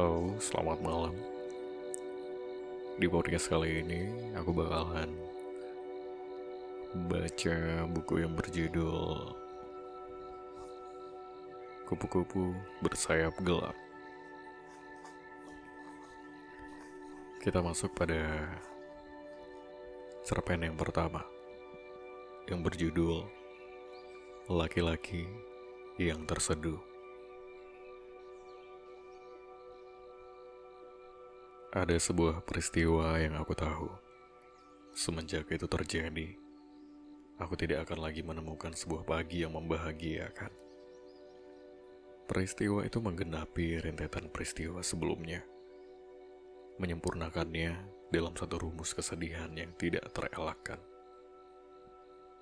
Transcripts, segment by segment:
Halo, selamat malam. Di podcast kali ini, aku bakalan baca buku yang berjudul Kupu-kupu Bersayap Gelap. Kita masuk pada cerpen yang pertama, yang berjudul Laki-laki yang Terseduh. Ada sebuah peristiwa yang aku tahu. Semenjak itu terjadi, aku tidak akan lagi menemukan sebuah pagi yang membahagiakan. Peristiwa itu menggenapi rentetan peristiwa sebelumnya, menyempurnakannya dalam satu rumus kesedihan yang tidak terelakkan.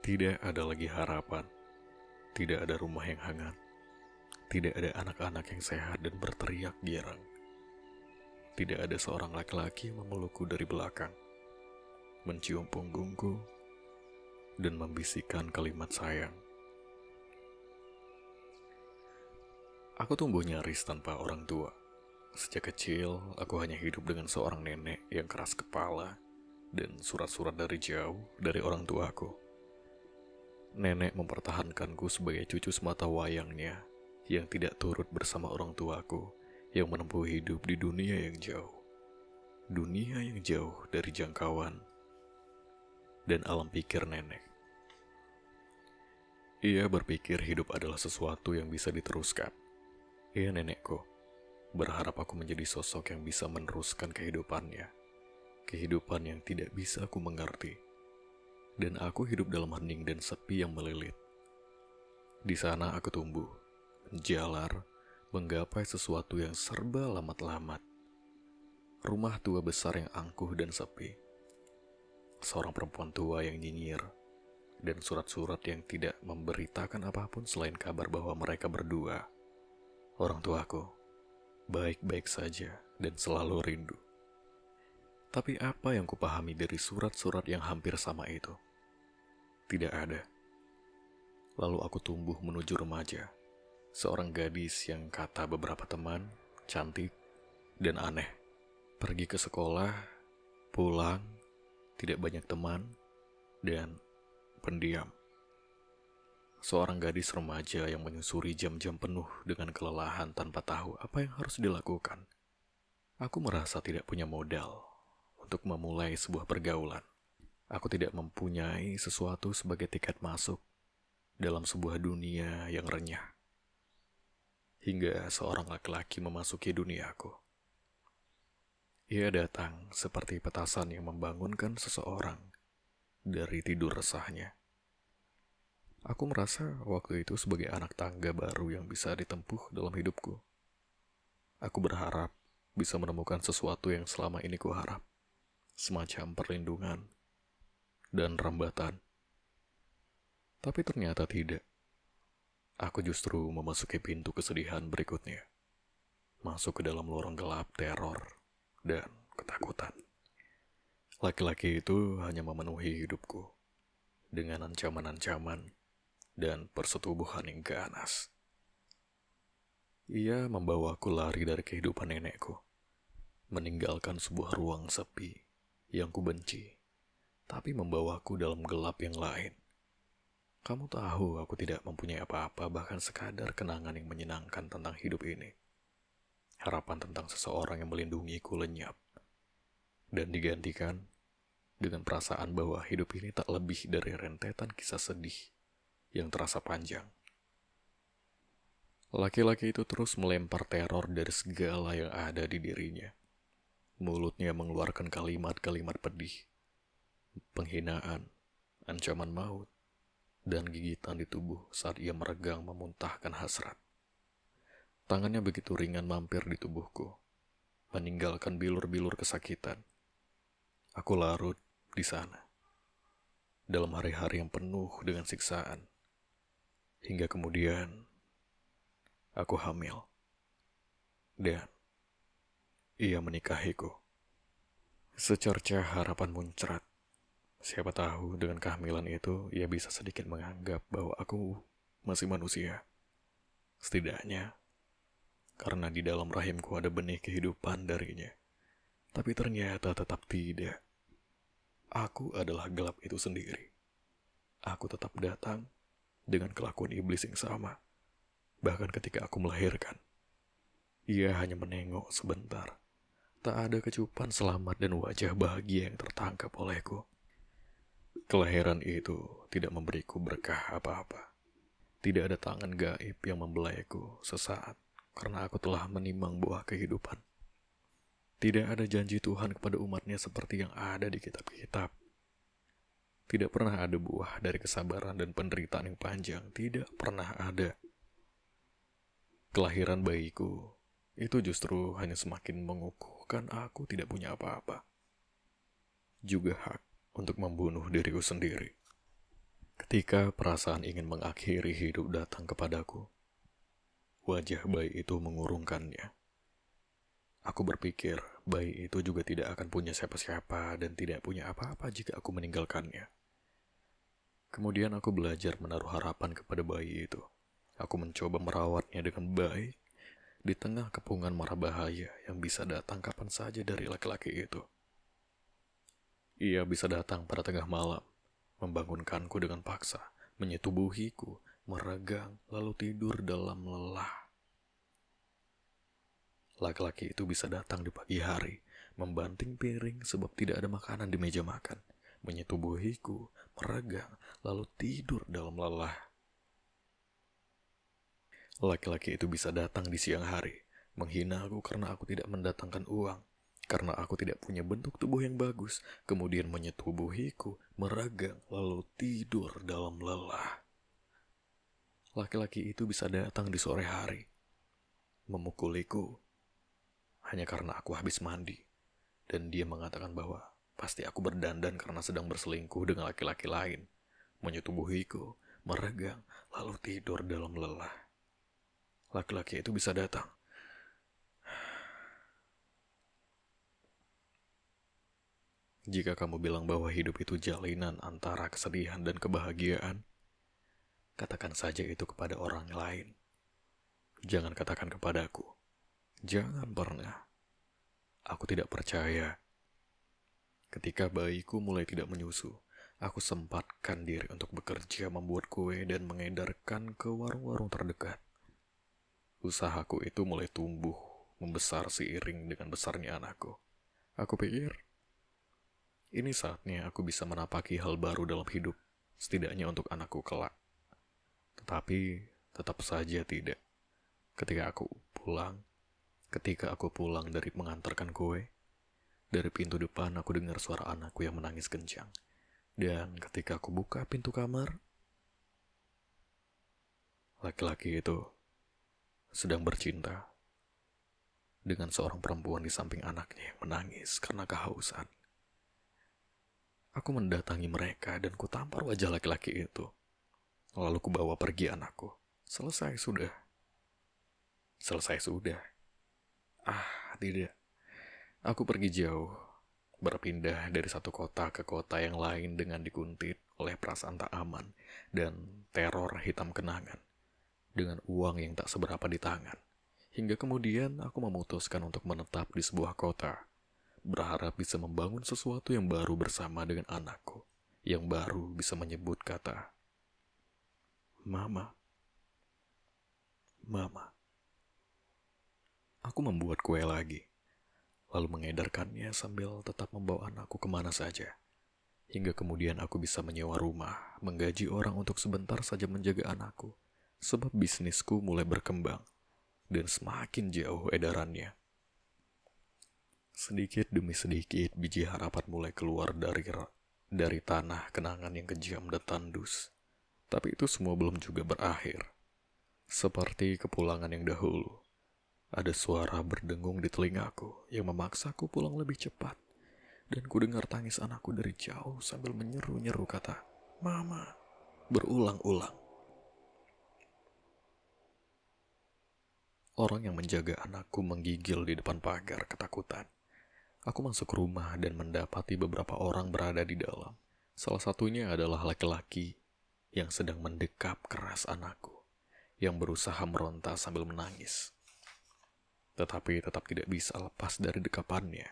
Tidak ada lagi harapan, tidak ada rumah yang hangat, tidak ada anak-anak yang sehat dan berteriak girang tidak ada seorang laki-laki memelukku dari belakang, mencium punggungku, dan membisikkan kalimat sayang. Aku tumbuh nyaris tanpa orang tua. Sejak kecil, aku hanya hidup dengan seorang nenek yang keras kepala dan surat-surat dari jauh dari orang tuaku. Nenek mempertahankanku sebagai cucu semata wayangnya yang tidak turut bersama orang tuaku yang menempuh hidup di dunia yang jauh, dunia yang jauh dari jangkauan dan alam pikir nenek. Ia berpikir hidup adalah sesuatu yang bisa diteruskan. Ia nenekku, berharap aku menjadi sosok yang bisa meneruskan kehidupannya, kehidupan yang tidak bisa aku mengerti. Dan aku hidup dalam hening dan sepi yang melilit. Di sana aku tumbuh, menjalar, menggapai sesuatu yang serba lamat-lamat. Rumah tua besar yang angkuh dan sepi. Seorang perempuan tua yang nyinyir. Dan surat-surat yang tidak memberitakan apa pun selain kabar bahwa mereka berdua, orang tuaku, baik-baik saja dan selalu rindu. Tapi apa yang kupahami dari surat-surat yang hampir sama itu? Tidak ada. Lalu aku tumbuh menuju remaja Seorang gadis yang kata beberapa teman cantik dan aneh. Pergi ke sekolah, pulang, tidak banyak teman, dan pendiam. Seorang gadis remaja yang menyusuri jam-jam penuh dengan kelelahan tanpa tahu apa yang harus dilakukan. Aku merasa tidak punya modal untuk memulai sebuah pergaulan. Aku tidak mempunyai sesuatu sebagai tiket masuk dalam sebuah dunia yang renyah hingga seorang laki-laki memasuki duniaku. Ia datang seperti petasan yang membangunkan seseorang dari tidur resahnya. Aku merasa waktu itu sebagai anak tangga baru yang bisa ditempuh dalam hidupku. Aku berharap bisa menemukan sesuatu yang selama ini kuharap, semacam perlindungan dan rambatan. Tapi ternyata tidak. Aku justru memasuki pintu kesedihan berikutnya. Masuk ke dalam lorong gelap teror dan ketakutan. Laki-laki itu hanya memenuhi hidupku dengan ancaman-ancaman dan persetubuhan yang ganas. Ia membawaku lari dari kehidupan nenekku, meninggalkan sebuah ruang sepi yang kubenci, tapi membawaku dalam gelap yang lain kamu tahu aku tidak mempunyai apa-apa, bahkan sekadar kenangan yang menyenangkan tentang hidup ini. Harapan tentang seseorang yang melindungiku lenyap. Dan digantikan dengan perasaan bahwa hidup ini tak lebih dari rentetan kisah sedih yang terasa panjang. Laki-laki itu terus melempar teror dari segala yang ada di dirinya. Mulutnya mengeluarkan kalimat-kalimat pedih, penghinaan, ancaman maut, dan gigitan di tubuh saat ia meregang memuntahkan hasrat. Tangannya begitu ringan mampir di tubuhku, meninggalkan bilur-bilur kesakitan. Aku larut di sana, dalam hari-hari yang penuh dengan siksaan. Hingga kemudian, aku hamil. Dan ia menikahiku. Secerca harapan muncrat Siapa tahu dengan kehamilan itu ia bisa sedikit menganggap bahwa aku masih manusia. Setidaknya, karena di dalam rahimku ada benih kehidupan darinya. Tapi ternyata tetap tidak. Aku adalah gelap itu sendiri. Aku tetap datang dengan kelakuan iblis yang sama. Bahkan ketika aku melahirkan, ia hanya menengok sebentar. Tak ada kecupan selamat dan wajah bahagia yang tertangkap olehku. Kelahiran itu tidak memberiku berkah apa-apa. Tidak ada tangan gaib yang membelaiku sesaat karena aku telah menimang buah kehidupan. Tidak ada janji Tuhan kepada umatnya seperti yang ada di kitab-kitab. Tidak pernah ada buah dari kesabaran dan penderitaan yang panjang. Tidak pernah ada. Kelahiran bayiku itu justru hanya semakin mengukuhkan aku tidak punya apa-apa. Juga hak untuk membunuh diriku sendiri. Ketika perasaan ingin mengakhiri hidup datang kepadaku, wajah bayi itu mengurungkannya. Aku berpikir bayi itu juga tidak akan punya siapa-siapa dan tidak punya apa-apa jika aku meninggalkannya. Kemudian aku belajar menaruh harapan kepada bayi itu. Aku mencoba merawatnya dengan baik di tengah kepungan mara bahaya yang bisa datang kapan saja dari laki-laki itu. Ia bisa datang pada tengah malam, membangunkanku dengan paksa, menyetubuhiku, meregang, lalu tidur dalam lelah. Laki-laki itu bisa datang di pagi hari, membanting piring sebab tidak ada makanan di meja makan, menyetubuhiku, meregang, lalu tidur dalam lelah. Laki-laki itu bisa datang di siang hari, menghina aku karena aku tidak mendatangkan uang, karena aku tidak punya bentuk tubuh yang bagus, kemudian menyetubuhiku, meregang, lalu tidur dalam lelah. Laki-laki itu bisa datang di sore hari, memukuliku, hanya karena aku habis mandi. Dan dia mengatakan bahwa pasti aku berdandan karena sedang berselingkuh dengan laki-laki lain. Menyetubuhiku, meregang, lalu tidur dalam lelah. Laki-laki itu bisa datang. Jika kamu bilang bahwa hidup itu jalinan antara kesedihan dan kebahagiaan, katakan saja itu kepada orang lain. Jangan katakan kepadaku. Jangan pernah. Aku tidak percaya. Ketika bayiku mulai tidak menyusu, aku sempatkan diri untuk bekerja membuat kue dan mengedarkan ke warung-warung terdekat. Usahaku itu mulai tumbuh, membesar seiring dengan besarnya anakku. Aku pikir, ini saatnya aku bisa menapaki hal baru dalam hidup, setidaknya untuk anakku kelak. Tetapi tetap saja tidak. Ketika aku pulang, Ketika aku pulang dari mengantarkan kue, dari pintu depan aku dengar suara anakku yang menangis kencang. Dan ketika aku buka pintu kamar, laki-laki itu sedang bercinta dengan seorang perempuan di samping anaknya yang menangis karena kehausan. Aku mendatangi mereka dan kutampar wajah laki-laki itu. Lalu kubawa pergi anakku. Selesai sudah. Selesai sudah. Ah, tidak. Aku pergi jauh, berpindah dari satu kota ke kota yang lain dengan dikuntit oleh perasaan tak aman dan teror hitam kenangan, dengan uang yang tak seberapa di tangan. Hingga kemudian aku memutuskan untuk menetap di sebuah kota, berharap bisa membangun sesuatu yang baru bersama dengan anakku, yang baru bisa menyebut kata Mama. Mama. Aku membuat kue lagi, lalu mengedarkannya sambil tetap membawa anakku ke mana saja. Hingga kemudian aku bisa menyewa rumah, menggaji orang untuk sebentar saja menjaga anakku, sebab bisnisku mulai berkembang dan semakin jauh edarannya. Sedikit demi sedikit biji harapan mulai keluar dari dari tanah kenangan yang kejam dan tandus. Tapi itu semua belum juga berakhir. Seperti kepulangan yang dahulu, ada suara berdengung di telingaku yang memaksaku pulang lebih cepat. Dan ku dengar tangis anakku dari jauh sambil menyeru-nyeru kata, Mama, berulang-ulang. Orang yang menjaga anakku menggigil di depan pagar ketakutan. Aku masuk rumah dan mendapati beberapa orang berada di dalam. Salah satunya adalah laki-laki yang sedang mendekap keras anakku, yang berusaha meronta sambil menangis. tetapi tetap tidak bisa lepas dari dekapannya.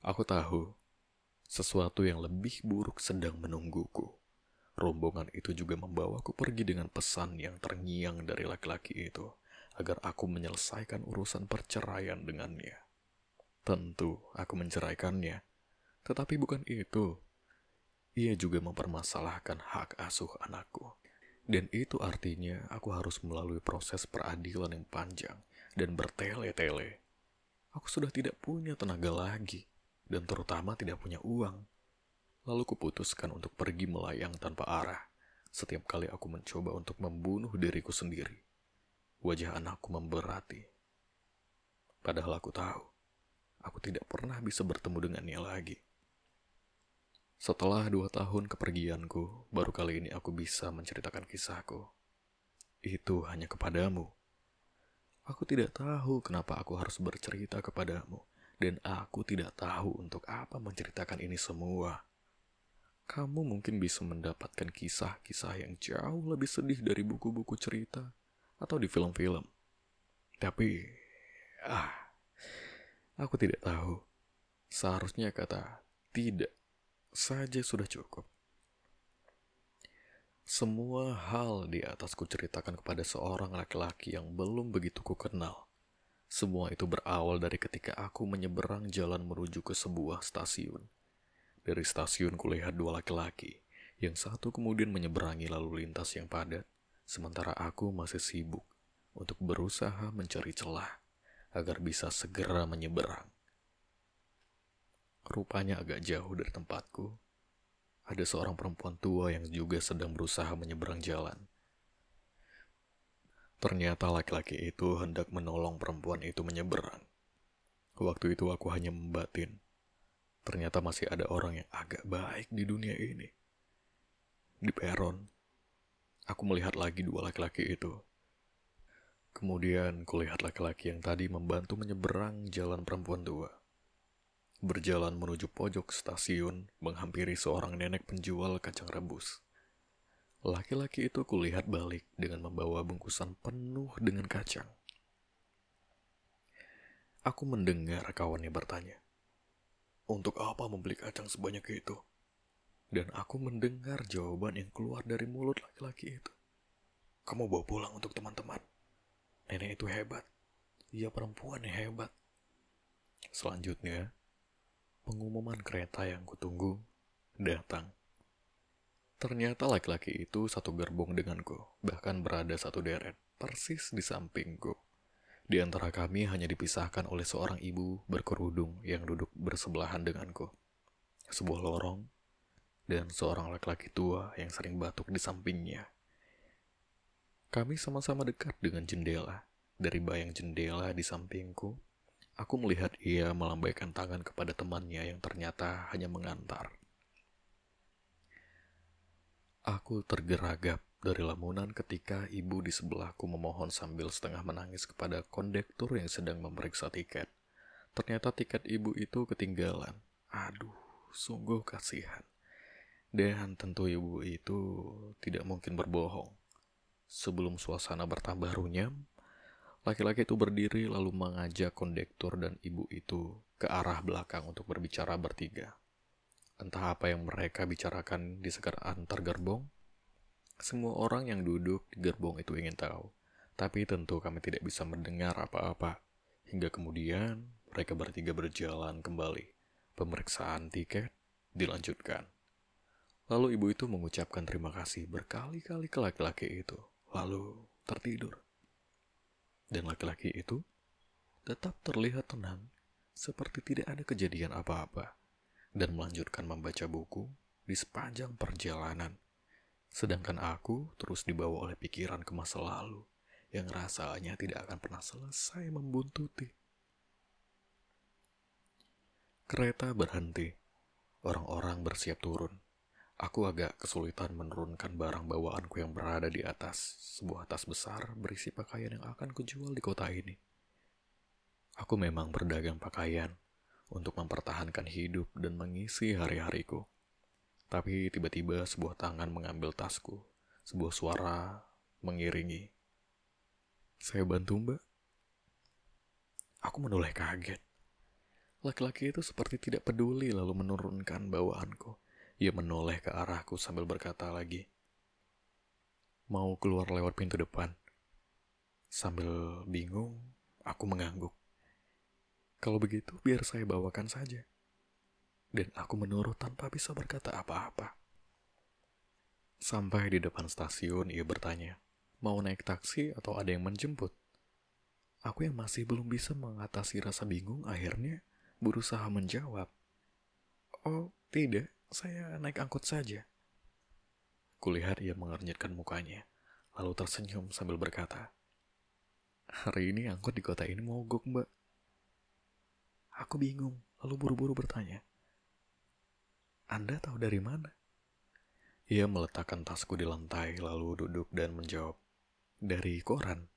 Aku tahu sesuatu yang lebih buruk sedang menungguku. Rombongan itu juga membawaku pergi dengan pesan yang terngiang dari laki-laki itu agar aku menyelesaikan urusan perceraian dengannya. Tentu aku menceraikannya, tetapi bukan itu. Ia juga mempermasalahkan hak asuh anakku. Dan itu artinya aku harus melalui proses peradilan yang panjang dan bertele-tele. Aku sudah tidak punya tenaga lagi, dan terutama tidak punya uang. Lalu kuputuskan untuk pergi melayang tanpa arah. Setiap kali aku mencoba untuk membunuh diriku sendiri, wajah anakku memberati. Padahal aku tahu, aku tidak pernah bisa bertemu dengannya lagi. Setelah dua tahun kepergianku, baru kali ini aku bisa menceritakan kisahku. Itu hanya kepadamu Aku tidak tahu kenapa aku harus bercerita kepadamu, dan aku tidak tahu untuk apa menceritakan ini semua. Kamu mungkin bisa mendapatkan kisah-kisah yang jauh lebih sedih dari buku-buku cerita atau di film-film. Tapi, ah, aku tidak tahu. Seharusnya kata tidak saja sudah cukup. Semua hal di atas kuceritakan kepada seorang laki-laki yang belum begitu ku kenal. Semua itu berawal dari ketika aku menyeberang jalan menuju ke sebuah stasiun. Dari stasiun kulihat dua laki-laki, yang satu kemudian menyeberangi lalu lintas yang padat, sementara aku masih sibuk untuk berusaha mencari celah agar bisa segera menyeberang. Rupanya agak jauh dari tempatku, ada seorang perempuan tua yang juga sedang berusaha menyeberang jalan. Ternyata laki-laki itu hendak menolong perempuan itu menyeberang. Waktu itu aku hanya membatin. Ternyata masih ada orang yang agak baik di dunia ini. Di peron, aku melihat lagi dua laki-laki itu. Kemudian kulihat laki-laki yang tadi membantu menyeberang jalan perempuan tua berjalan menuju pojok stasiun menghampiri seorang nenek penjual kacang rebus. Laki-laki itu kulihat balik dengan membawa bungkusan penuh dengan kacang. Aku mendengar kawannya bertanya, "Untuk apa membeli kacang sebanyak itu?" Dan aku mendengar jawaban yang keluar dari mulut laki-laki itu. "Kamu bawa pulang untuk teman-teman. Nenek itu hebat. Ia perempuan yang hebat." Selanjutnya, pengumuman kereta yang kutunggu datang. Ternyata laki-laki itu satu gerbong denganku, bahkan berada satu deret, persis di sampingku. Di antara kami hanya dipisahkan oleh seorang ibu berkerudung yang duduk bersebelahan denganku. Sebuah lorong, dan seorang laki-laki tua yang sering batuk di sampingnya. Kami sama-sama dekat dengan jendela. Dari bayang jendela di sampingku, Aku melihat ia melambaikan tangan kepada temannya yang ternyata hanya mengantar. Aku tergeragap dari lamunan ketika ibu di sebelahku memohon sambil setengah menangis kepada kondektur yang sedang memeriksa tiket. Ternyata tiket ibu itu ketinggalan. Aduh, sungguh kasihan. Dan tentu ibu itu tidak mungkin berbohong. Sebelum suasana bertambah runyam, Laki-laki itu berdiri lalu mengajak kondektur dan ibu itu ke arah belakang untuk berbicara bertiga. Entah apa yang mereka bicarakan di sekitar antar gerbong. Semua orang yang duduk di gerbong itu ingin tahu, tapi tentu kami tidak bisa mendengar apa-apa. Hingga kemudian mereka bertiga berjalan kembali. Pemeriksaan tiket dilanjutkan. Lalu ibu itu mengucapkan terima kasih berkali-kali ke laki-laki itu, lalu tertidur. Dan laki-laki itu tetap terlihat tenang, seperti tidak ada kejadian apa-apa, dan melanjutkan membaca buku di sepanjang perjalanan. Sedangkan aku terus dibawa oleh pikiran ke masa lalu yang rasanya tidak akan pernah selesai membuntuti. Kereta berhenti. Orang-orang bersiap turun. Aku agak kesulitan menurunkan barang bawaanku yang berada di atas sebuah tas besar berisi pakaian yang akan kujual di kota ini. Aku memang berdagang pakaian untuk mempertahankan hidup dan mengisi hari-hariku. Tapi tiba-tiba sebuah tangan mengambil tasku, sebuah suara mengiringi. Saya bantu mbak. Aku menoleh kaget. Laki-laki itu seperti tidak peduli lalu menurunkan bawaanku. Ia menoleh ke arahku sambil berkata lagi, Mau keluar lewat pintu depan. Sambil bingung, aku mengangguk. Kalau begitu, biar saya bawakan saja. Dan aku menurut tanpa bisa berkata apa-apa. Sampai di depan stasiun, ia bertanya, mau naik taksi atau ada yang menjemput? Aku yang masih belum bisa mengatasi rasa bingung akhirnya berusaha menjawab. Oh, tidak, saya naik angkut saja. Kulihat ia mengernyitkan mukanya, lalu tersenyum sambil berkata, Hari ini angkot di kota ini mogok, mbak. Aku bingung, lalu buru-buru bertanya, Anda tahu dari mana? Ia meletakkan tasku di lantai, lalu duduk dan menjawab, Dari koran.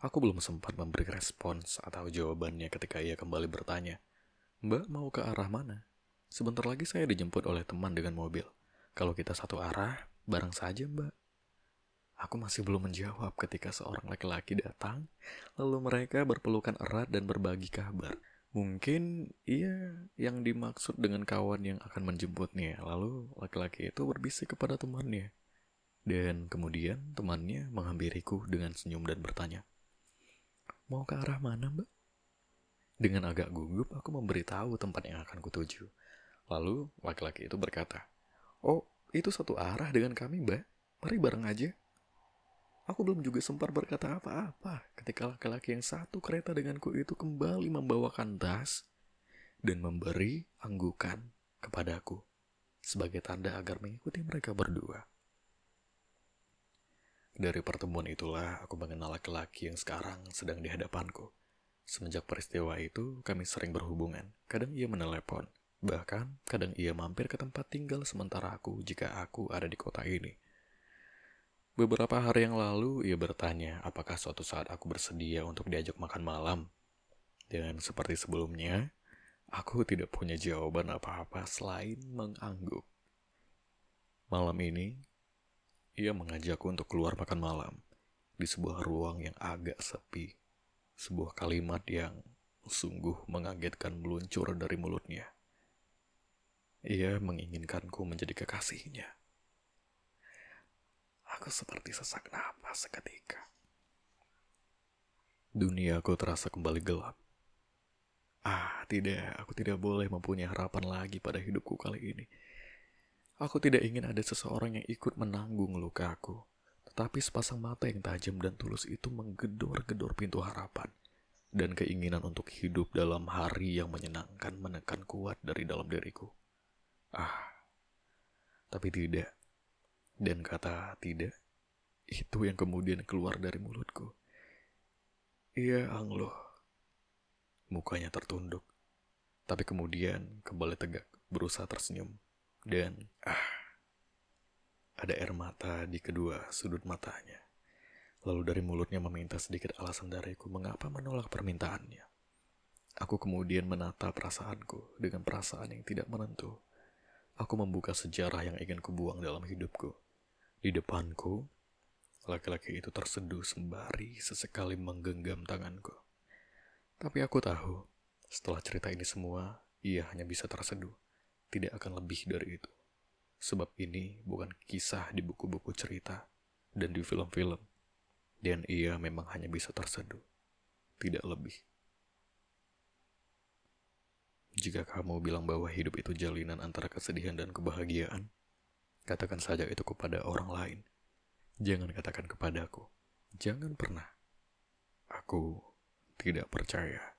Aku belum sempat memberi respons atau jawabannya ketika ia kembali bertanya, Mbak mau ke arah mana? Sebentar lagi saya dijemput oleh teman dengan mobil. Kalau kita satu arah, bareng saja mbak. Aku masih belum menjawab ketika seorang laki-laki datang, lalu mereka berpelukan erat dan berbagi kabar. Mungkin ia yang dimaksud dengan kawan yang akan menjemputnya. Lalu laki-laki itu berbisik kepada temannya. Dan kemudian temannya menghampiriku dengan senyum dan bertanya, Mau ke arah mana, Mbak? Dengan agak gugup, aku memberitahu tempat yang akan kutuju. Lalu, laki-laki itu berkata, Oh, itu satu arah dengan kami, Mbak. Mari bareng aja. Aku belum juga sempat berkata apa-apa ketika laki-laki yang satu kereta denganku itu kembali membawakan tas dan memberi anggukan kepadaku sebagai tanda agar mengikuti mereka berdua. Dari pertemuan itulah aku mengenal laki-laki yang sekarang sedang di hadapanku. Semenjak peristiwa itu, kami sering berhubungan. Kadang ia menelepon, bahkan kadang ia mampir ke tempat tinggal sementara aku jika aku ada di kota ini. Beberapa hari yang lalu, ia bertanya apakah suatu saat aku bersedia untuk diajak makan malam. Dan seperti sebelumnya, aku tidak punya jawaban apa-apa selain mengangguk. Malam ini, ia mengajakku untuk keluar makan malam di sebuah ruang yang agak sepi. Sebuah kalimat yang sungguh mengagetkan meluncur dari mulutnya. Ia menginginkanku menjadi kekasihnya. Aku seperti sesak napas seketika. Duniaku terasa kembali gelap. Ah, tidak, aku tidak boleh mempunyai harapan lagi pada hidupku kali ini. Aku tidak ingin ada seseorang yang ikut menanggung lukaku. Tetapi sepasang mata yang tajam dan tulus itu menggedor-gedor pintu harapan. Dan keinginan untuk hidup dalam hari yang menyenangkan menekan kuat dari dalam diriku. Ah, tapi tidak. Dan kata tidak, itu yang kemudian keluar dari mulutku. Iya, Anglo. Mukanya tertunduk. Tapi kemudian kembali tegak, berusaha tersenyum. Dan, ah, ada air mata di kedua sudut matanya. Lalu dari mulutnya meminta sedikit alasan dariku mengapa menolak permintaannya. Aku kemudian menata perasaanku dengan perasaan yang tidak menentu. Aku membuka sejarah yang ingin kubuang dalam hidupku. Di depanku, laki-laki itu terseduh sembari sesekali menggenggam tanganku. Tapi aku tahu, setelah cerita ini semua, ia hanya bisa terseduh tidak akan lebih dari itu. Sebab ini bukan kisah di buku-buku cerita dan di film-film. Dan ia memang hanya bisa terseduh, tidak lebih. Jika kamu bilang bahwa hidup itu jalinan antara kesedihan dan kebahagiaan, katakan saja itu kepada orang lain. Jangan katakan kepadaku. Jangan pernah. Aku tidak percaya.